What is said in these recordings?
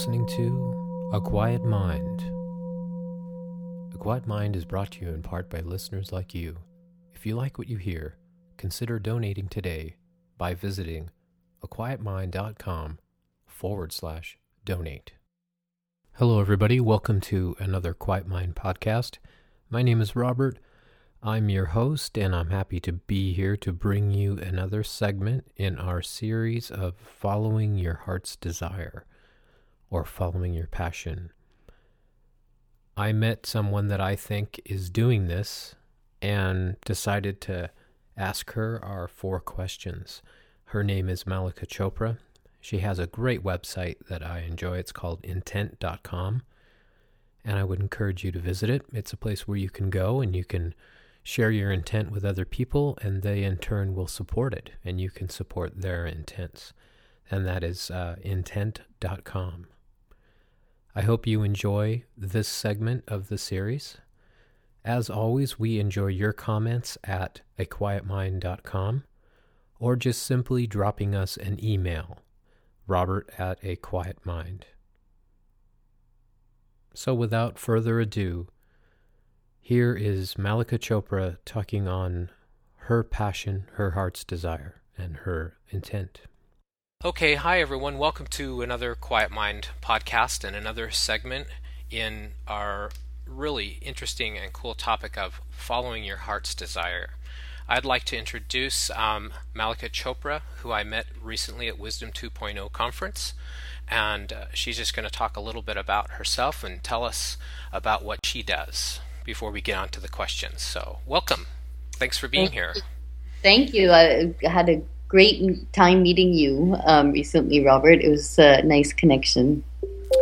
listening to A Quiet Mind. A Quiet Mind is brought to you in part by listeners like you. If you like what you hear, consider donating today by visiting aquietmind.com forward slash donate. Hello, everybody. Welcome to another Quiet Mind podcast. My name is Robert. I'm your host, and I'm happy to be here to bring you another segment in our series of Following Your Heart's Desire or Following Your Passion. I met someone that I think is doing this and decided to ask her our four questions. Her name is Mallika Chopra. She has a great website that I enjoy. It's called intent.com. And I would encourage you to visit it. It's a place where you can go and you can share your intent with other people, and they in turn will support it, and you can support their intents. And that is uh, intent.com. I hope you enjoy this segment of the series. As always, we enjoy your comments at aquietmind.com or just simply dropping us an email, robert at a quiet mind. So without further ado, here is Mallika Chopra talking on her passion, her heart's desire, and her intent. Okay, hi everyone. Welcome to another Quiet Mind podcast and another segment in our really interesting and cool topic of following your heart's desire. I'd like to introduce um, Mallika Chopra, who I met recently at Wisdom 2.0 conference. And uh, she's just going to talk a little bit about herself and tell us about what she does before we get on to the questions. So, welcome. Thanks for being Thank here. You. Thank you. I had a great time meeting you um, recently, Robert. It was a nice connection.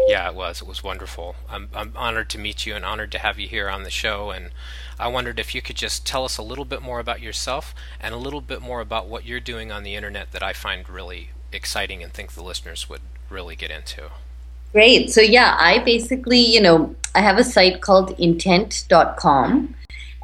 Yeah, it was. It was wonderful. I'm, I'm honored to meet you and honored to have you here on the show. And I wondered if you could just tell us a little bit more about yourself and a little bit more about what you're doing on the internet that I find really exciting and think the listeners would really get into. Great. So, yeah, I basically, you know, I have a site called intent.com.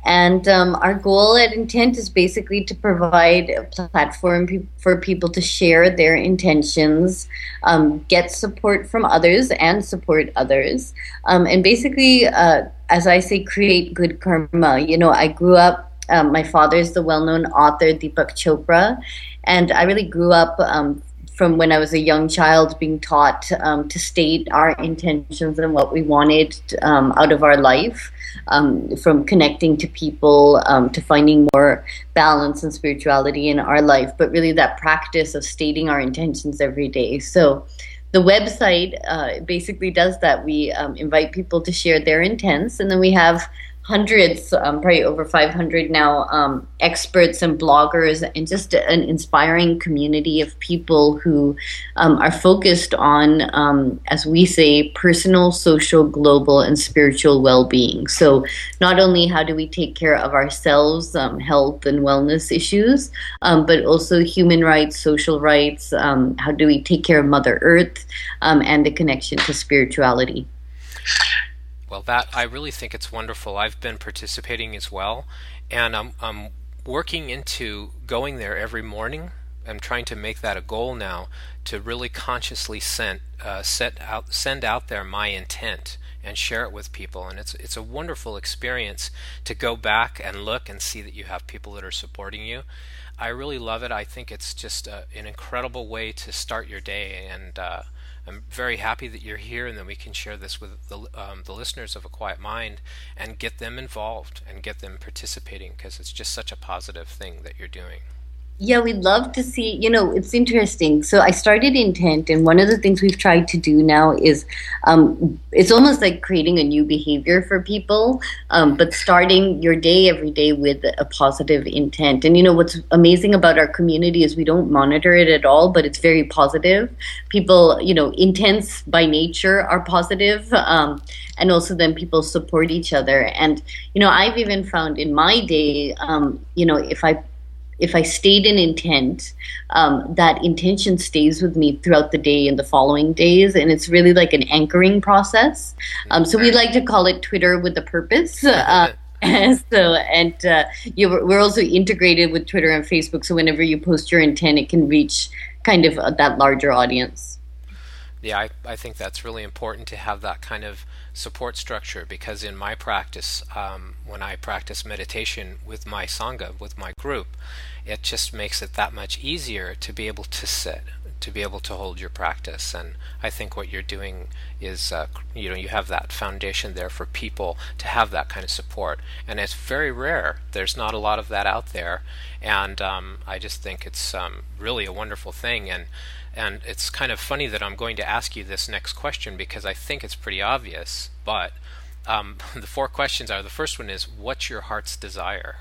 And um, our goal at Intent is basically to provide a platform pe- for people to share their intentions, um, get support from others, and support others. Um, and basically, uh, as I say, create good karma. You know, I grew up, um, my father is the well known author Deepak Chopra. And I really grew up um, from when I was a young child being taught um, to state our intentions and what we wanted um, out of our life, um, from connecting to people um, to finding more balance and spirituality in our life, but really that practice of stating our intentions every day. So the website uh, basically does that. We um, invite people to share their intents, and then we have hundreds, um, probably over 500 now, um, experts and bloggers, and just an inspiring community of people who um, are focused on, um, as we say, personal, social, global, and spiritual well being. So, not only how do we take care of ourselves, um, health and wellness issues, um, but also human rights, social rights, how do we take care of Mother Earth, and the connection to spirituality. Well, that I really think it's wonderful. I've been participating as well, and I'm, I'm working into going there every morning. I'm trying to make that a goal now to really consciously send uh, set out send out there my intent and share it with people. And it's it's a wonderful experience to go back and look and see that you have people that are supporting you. I really love it. I think it's just a, an incredible way to start your day, and uh, I'm very happy that you're here, and that we can share this with the um, the listeners of A Quiet Mind and get them involved and get them participating because it's just such a positive thing that you're doing. Yeah, we'd love to see. You know, it's interesting. So I started Intent, and one of the things we've tried to do now is um, it's almost like creating a new behavior for people, um, but starting your day every day with a positive intent. And you know, what's amazing about our community is we don't monitor it at all, but it's very positive. People, you know, intents by nature are positive, um, and also then people support each other. And you know, I've even found in my day, um, you know, if I if I stayed in intent, um, that intention stays with me throughout the day and the following days, and it's really like an anchoring process. Um, so we like to call it Twitter with a purpose. Uh, so and uh, you, we're also integrated with Twitter and Facebook. So whenever you post your intent, it can reach kind of uh, that larger audience. Yeah, I, I think that's really important to have that kind of support structure because in my practice, um, when I practice meditation with my Sangha, with my group, it just makes it that much easier to be able to sit, to be able to hold your practice. And I think what you're doing is, uh, you know, you have that foundation there for people to have that kind of support. And it's very rare. There's not a lot of that out there. And um, I just think it's um, really a wonderful thing. And and it's kind of funny that I'm going to ask you this next question because I think it's pretty obvious. But um, the four questions are the first one is, What's your heart's desire?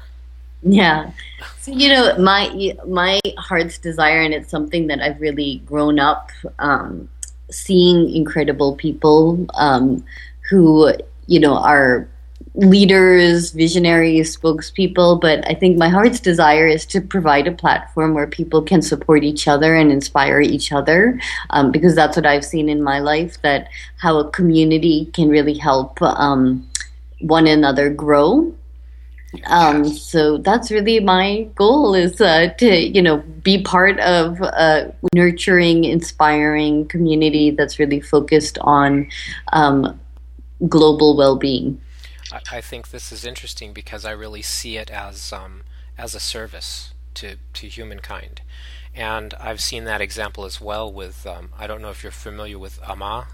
Yeah. So, you know, my my heart's desire, and it's something that I've really grown up um, seeing incredible people um, who, you know, are leaders, visionaries, spokespeople, but I think my heart's desire is to provide a platform where people can support each other and inspire each other, um, because that's what I've seen in my life. That how a community can really help um, one another grow. Um, so that's really my goal is uh, to you know be part of a nurturing, inspiring community that's really focused on um, global well-being. I, I think this is interesting because I really see it as um, as a service to to humankind, and I've seen that example as well with um, I don't know if you're familiar with Amma.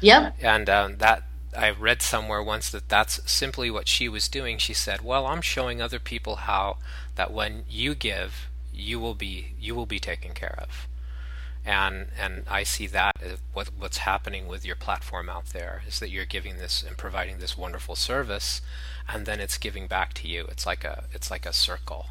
Yep. And um, that I read somewhere once that that's simply what she was doing. She said, "Well, I'm showing other people how that when you give, you will be you will be taken care of." And and I see that what what's happening with your platform out there is that you're giving this and providing this wonderful service, and then it's giving back to you. It's like a it's like a circle.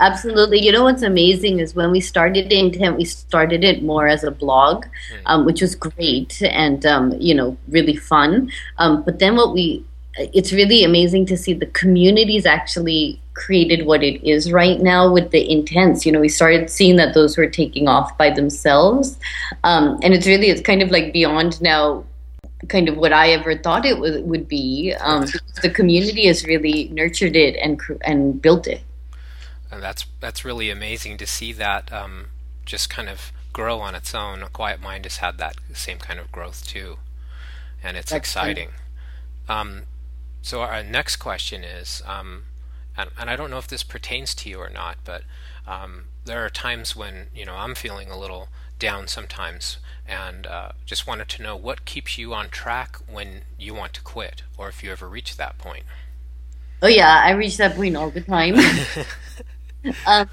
Absolutely. You know what's amazing is when we started Intent, we started it more as a blog, mm. um, which was great and um, you know really fun. Um, but then what we it's really amazing to see the communities actually created what it is right now with the intents. You know, we started seeing that those were taking off by themselves, um, and it's really it's kind of like beyond now, kind of what I ever thought it would would be. Um, the community has really nurtured it and and built it. And that's that's really amazing to see that um, just kind of grow on its own. A quiet mind has had that same kind of growth too, and it's that's exciting. Um, so our next question is, um, and, and, I don't know if this pertains to you or not, but um, there are times when you know I'm feeling a little down sometimes, and uh, just wanted to know what keeps you on track when you want to quit, or if you ever reach that point. Oh yeah, I reach that point all the time. um,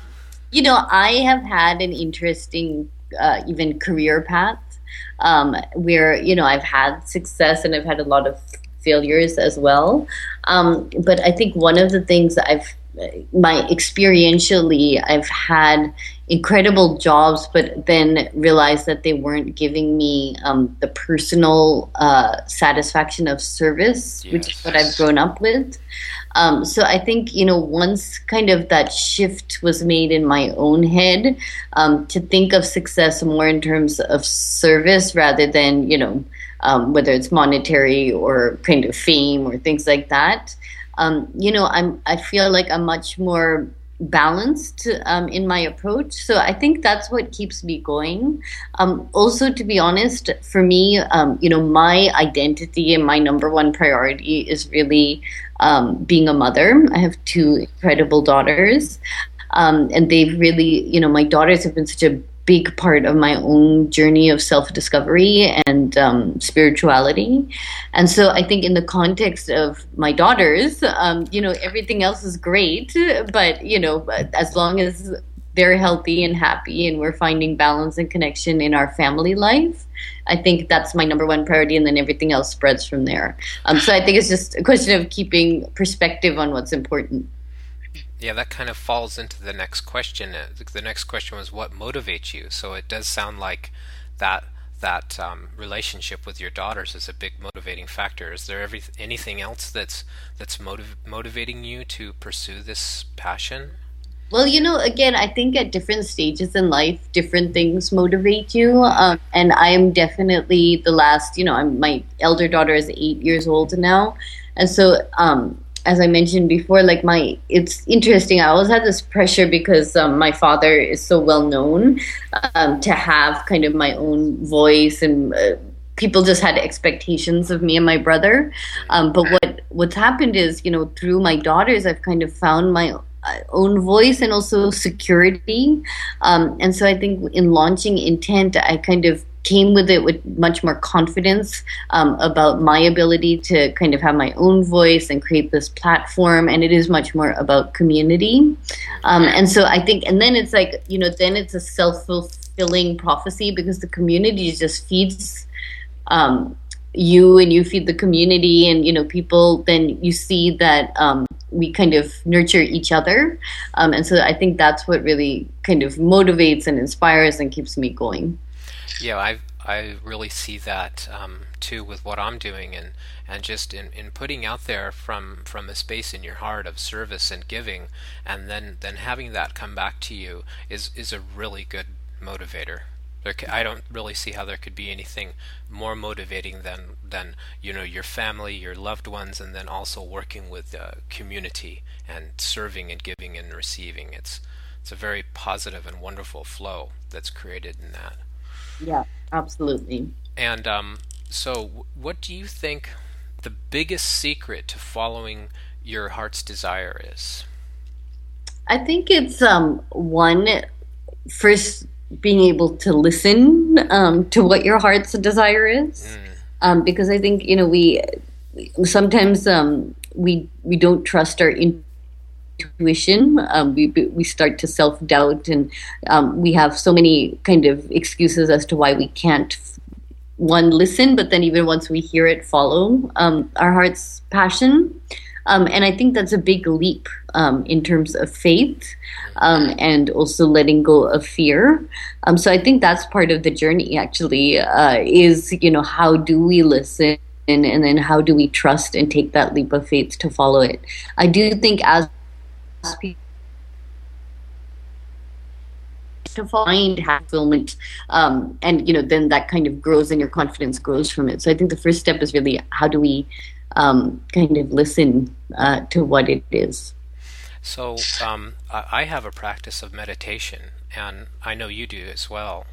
you know, I have had an interesting, uh, even career path um, where you know I've had success and I've had a lot of failures as well. Um, but I think one of the things that I've my experientially I've had incredible jobs, but then realized that they weren't giving me um, the personal uh, satisfaction of service, yes. which is what I've grown up with. Um, so I think you know once kind of that shift was made in my own head um, to think of success more in terms of service rather than you know um, whether it's monetary or kind of fame or things like that. Um, you know, I'm I feel like I'm much more balanced um, in my approach. So I think that's what keeps me going. Um, also, to be honest, for me, um, you know, my identity and my number one priority is really um, being a mother. I have two incredible daughters. Um, and they've really, you know, my daughters have been such a big part of my own journey of self discovery and um, spirituality. And so I think, in the context of my daughters, um, you know, everything else is great, but, you know, as long as they're healthy and happy and we're finding balance and connection in our family life, I think that's my number one priority, and then everything else spreads from there. Um, so I think it's just a question of keeping perspective on what's important. Yeah, that kind of falls into the next question. Uh, the next question was what motivates you. So it does sound like that that um, relationship with your daughters is a big motivating factor. Is there every, anything else that's that's motiv- motivating you to pursue this passion? Well, you know, again, I think at different stages in life, different things motivate you. Um, and I'm definitely the last. You know, I'm my elder daughter is eight years old now, and so um, as I mentioned before, like my, it's interesting. I always had this pressure because um, my father is so well known um, to have kind of my own voice and uh, people just had expectations of me and my brother. Um, but what what's happened is, you know, through my daughters, I've kind of found my uh, own voice and also security. Um, and so I think in launching Intent, I kind of came with it with much more confidence um, about my ability to kind of have my own voice and create this platform. And it is much more about community. Um, and so I think, and then it's like, you know, then it's a self fulfilling prophecy because the community just feeds um, you and you feed the community and you know people then you see that um, we kind of nurture each other um, and so i think that's what really kind of motivates and inspires and keeps me going yeah i i really see that um, too with what i'm doing and and just in, in putting out there from from a space in your heart of service and giving and then then having that come back to you is is a really good motivator I don't really see how there could be anything more motivating than than you know your family, your loved ones, and then also working with the community and serving and giving and receiving. It's it's a very positive and wonderful flow that's created in that. Yeah, absolutely. And um, so, what do you think the biggest secret to following your heart's desire is? I think it's um, one first being able to listen um, to what your heart's desire is, mm. um, because I think you know we sometimes um, we we don't trust our intuition. Um, we we start to self doubt, and um, we have so many kind of excuses as to why we can't one listen, but then even once we hear it, follow um, our heart's passion. Um, and I think that's a big leap um, in terms of faith um, and also letting go of fear. So I think that's part of the journey. Actually, uh, is you know how do we listen and, and then how do we trust and take that leap of faith to follow it? I do think as to find fulfillment um, and you know then that kind of grows and your confidence grows from it so i think the first step is really how do we um, kind of listen uh, to what it is. So um, I have a practice of meditation, and I know you do as well.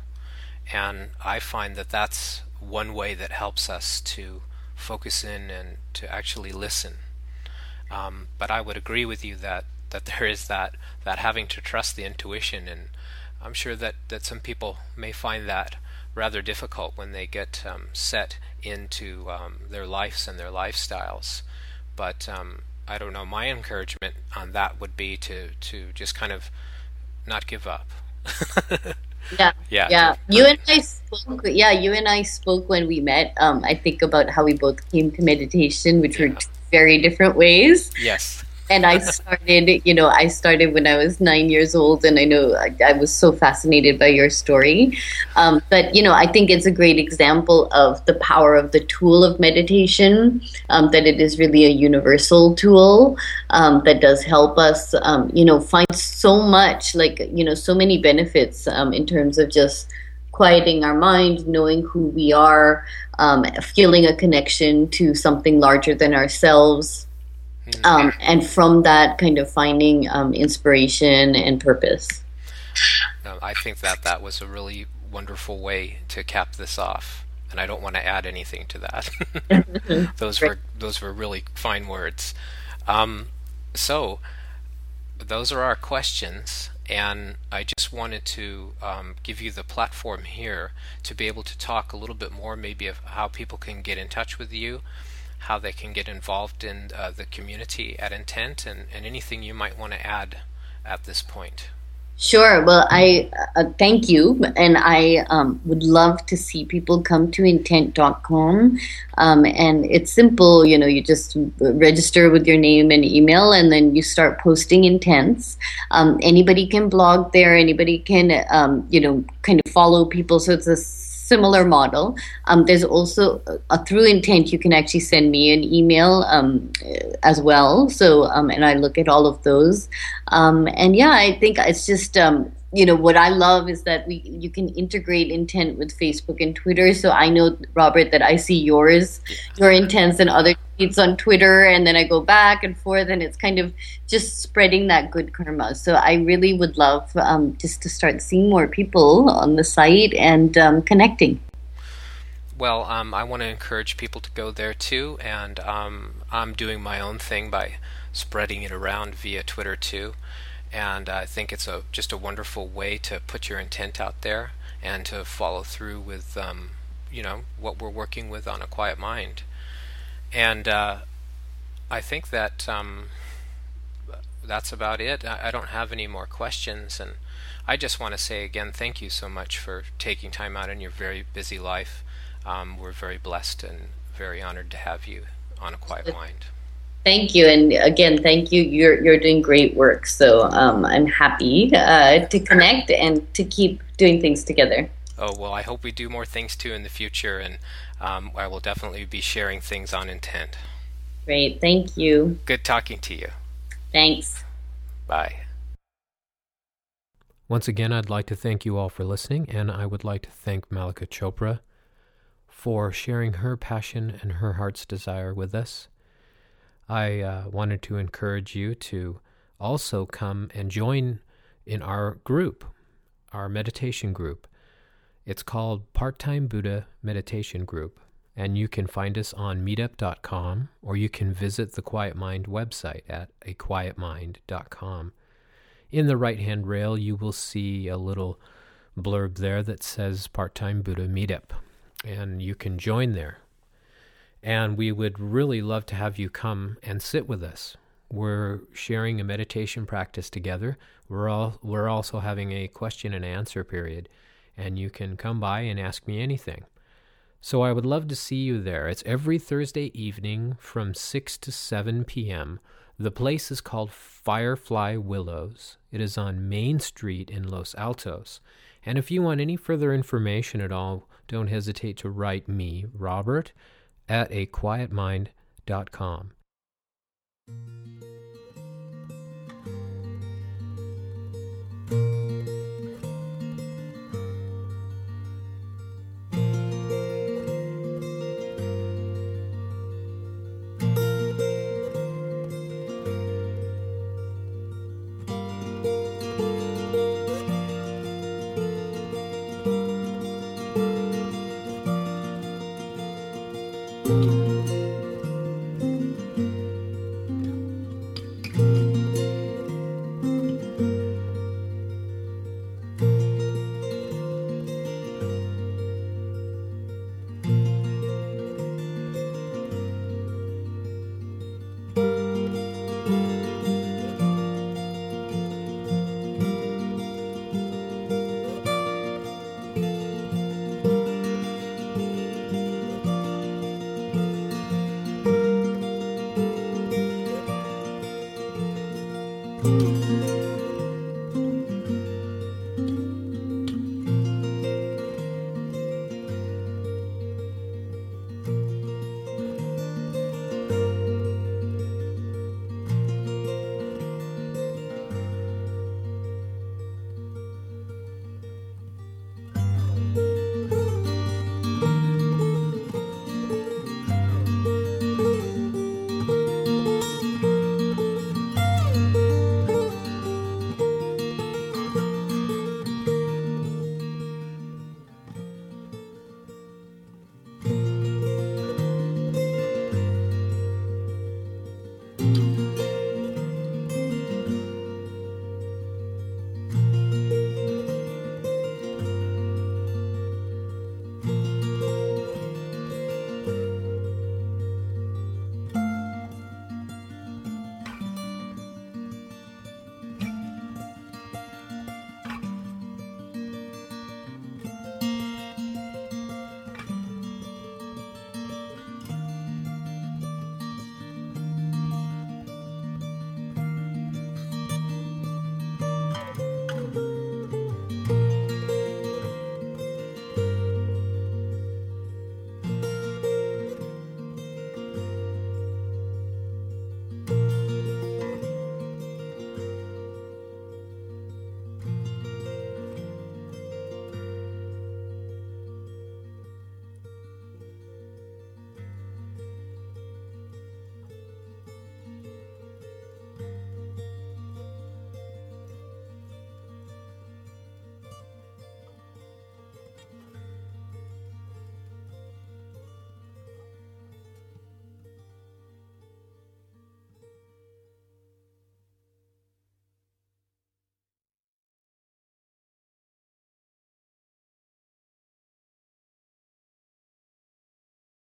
And I find that that's one way that helps us to focus in and to actually listen. Um, but I would agree with you that, that there is that, that having to trust the intuition, and I'm sure that, that some people may find that rather difficult when they get um, set into um, their lives and their lifestyles. But um, I don't know. My encouragement on that would be to to just kind of not give up. yeah, yeah, yeah. You and I spoke. Yeah, you and I spoke when we met. Um, I think about how we both came to meditation, which yeah. were very different ways. Yes and I started, you know, I started when I was nine years old, and I know I, I was so fascinated by your story. Um, but, you know, I think it's a great example of the power of the tool of meditation, um, that it is really a universal tool um, that does help us, um, you know, find so much, like, you know, so many benefits um, in terms of just quieting our mind, knowing who we are, um, feeling a connection to something larger than ourselves. Um, and from that kind of finding um, inspiration and purpose. No, I think that that was a really wonderful way to cap this off, and I don't want to add anything to that. those were those were really fine words. Um, so those are our questions, and I just wanted to um, give you the platform here to be able to talk a little bit more, maybe of how people can get in touch with you how they can get involved in uh, the community at Intent, and, and anything you might want to add at this point. Sure. Well, I uh, thank you, and I um, would love to see people come to intent.com. Um, and it's simple, you know, you just register with your name and email, and then you start posting intents. Um, anybody can blog there. Anybody can, um, you know, kind of follow people. So it's a similar model. Um, there's also a, through intent you can actually send me an email um, as well. So um, and I look at all of those. Um, and yeah, I think it's just um, you know what I love is that we you can integrate intent with Facebook and Twitter. So I know Robert that I see yours, your intents and other tweets on Twitter, and then I go back and forth, and it's kind of just spreading that good karma. So I really would love um, just to start seeing more people on the site and um, connecting. well, um, I want to encourage people to go there too, and um, I'm doing my own thing by spreading it around via Twitter too. And I think it's a just a wonderful way to put your intent out there and to follow through with um, you know what we're working with on a quiet mind. And uh, I think that um, that's about it. I, I don't have any more questions, and I just want to say again, thank you so much for taking time out in your very busy life. Um, we're very blessed and very honored to have you on a quiet mind. Thank you, and again, thank you. You're you're doing great work. So um, I'm happy uh, to connect and to keep doing things together. Oh well, I hope we do more things too in the future, and um, I will definitely be sharing things on intent. Great, thank you. Good talking to you. Thanks. Bye. Once again, I'd like to thank you all for listening, and I would like to thank Mallika Chopra for sharing her passion and her heart's desire with us. I uh, wanted to encourage you to also come and join in our group, our meditation group. It's called Part Time Buddha Meditation Group, and you can find us on meetup.com or you can visit the Quiet Mind website at aquietmind.com. In the right hand rail, you will see a little blurb there that says Part Time Buddha Meetup, and you can join there. And we would really love to have you come and sit with us. We're sharing a meditation practice together. We're all we're also having a question and answer period, and you can come by and ask me anything. So I would love to see you there. It's every Thursday evening from 6 to 7 p.m. The place is called Firefly Willows. It is on Main Street in Los Altos. And if you want any further information at all, don't hesitate to write me, Robert, at aquietmind.com.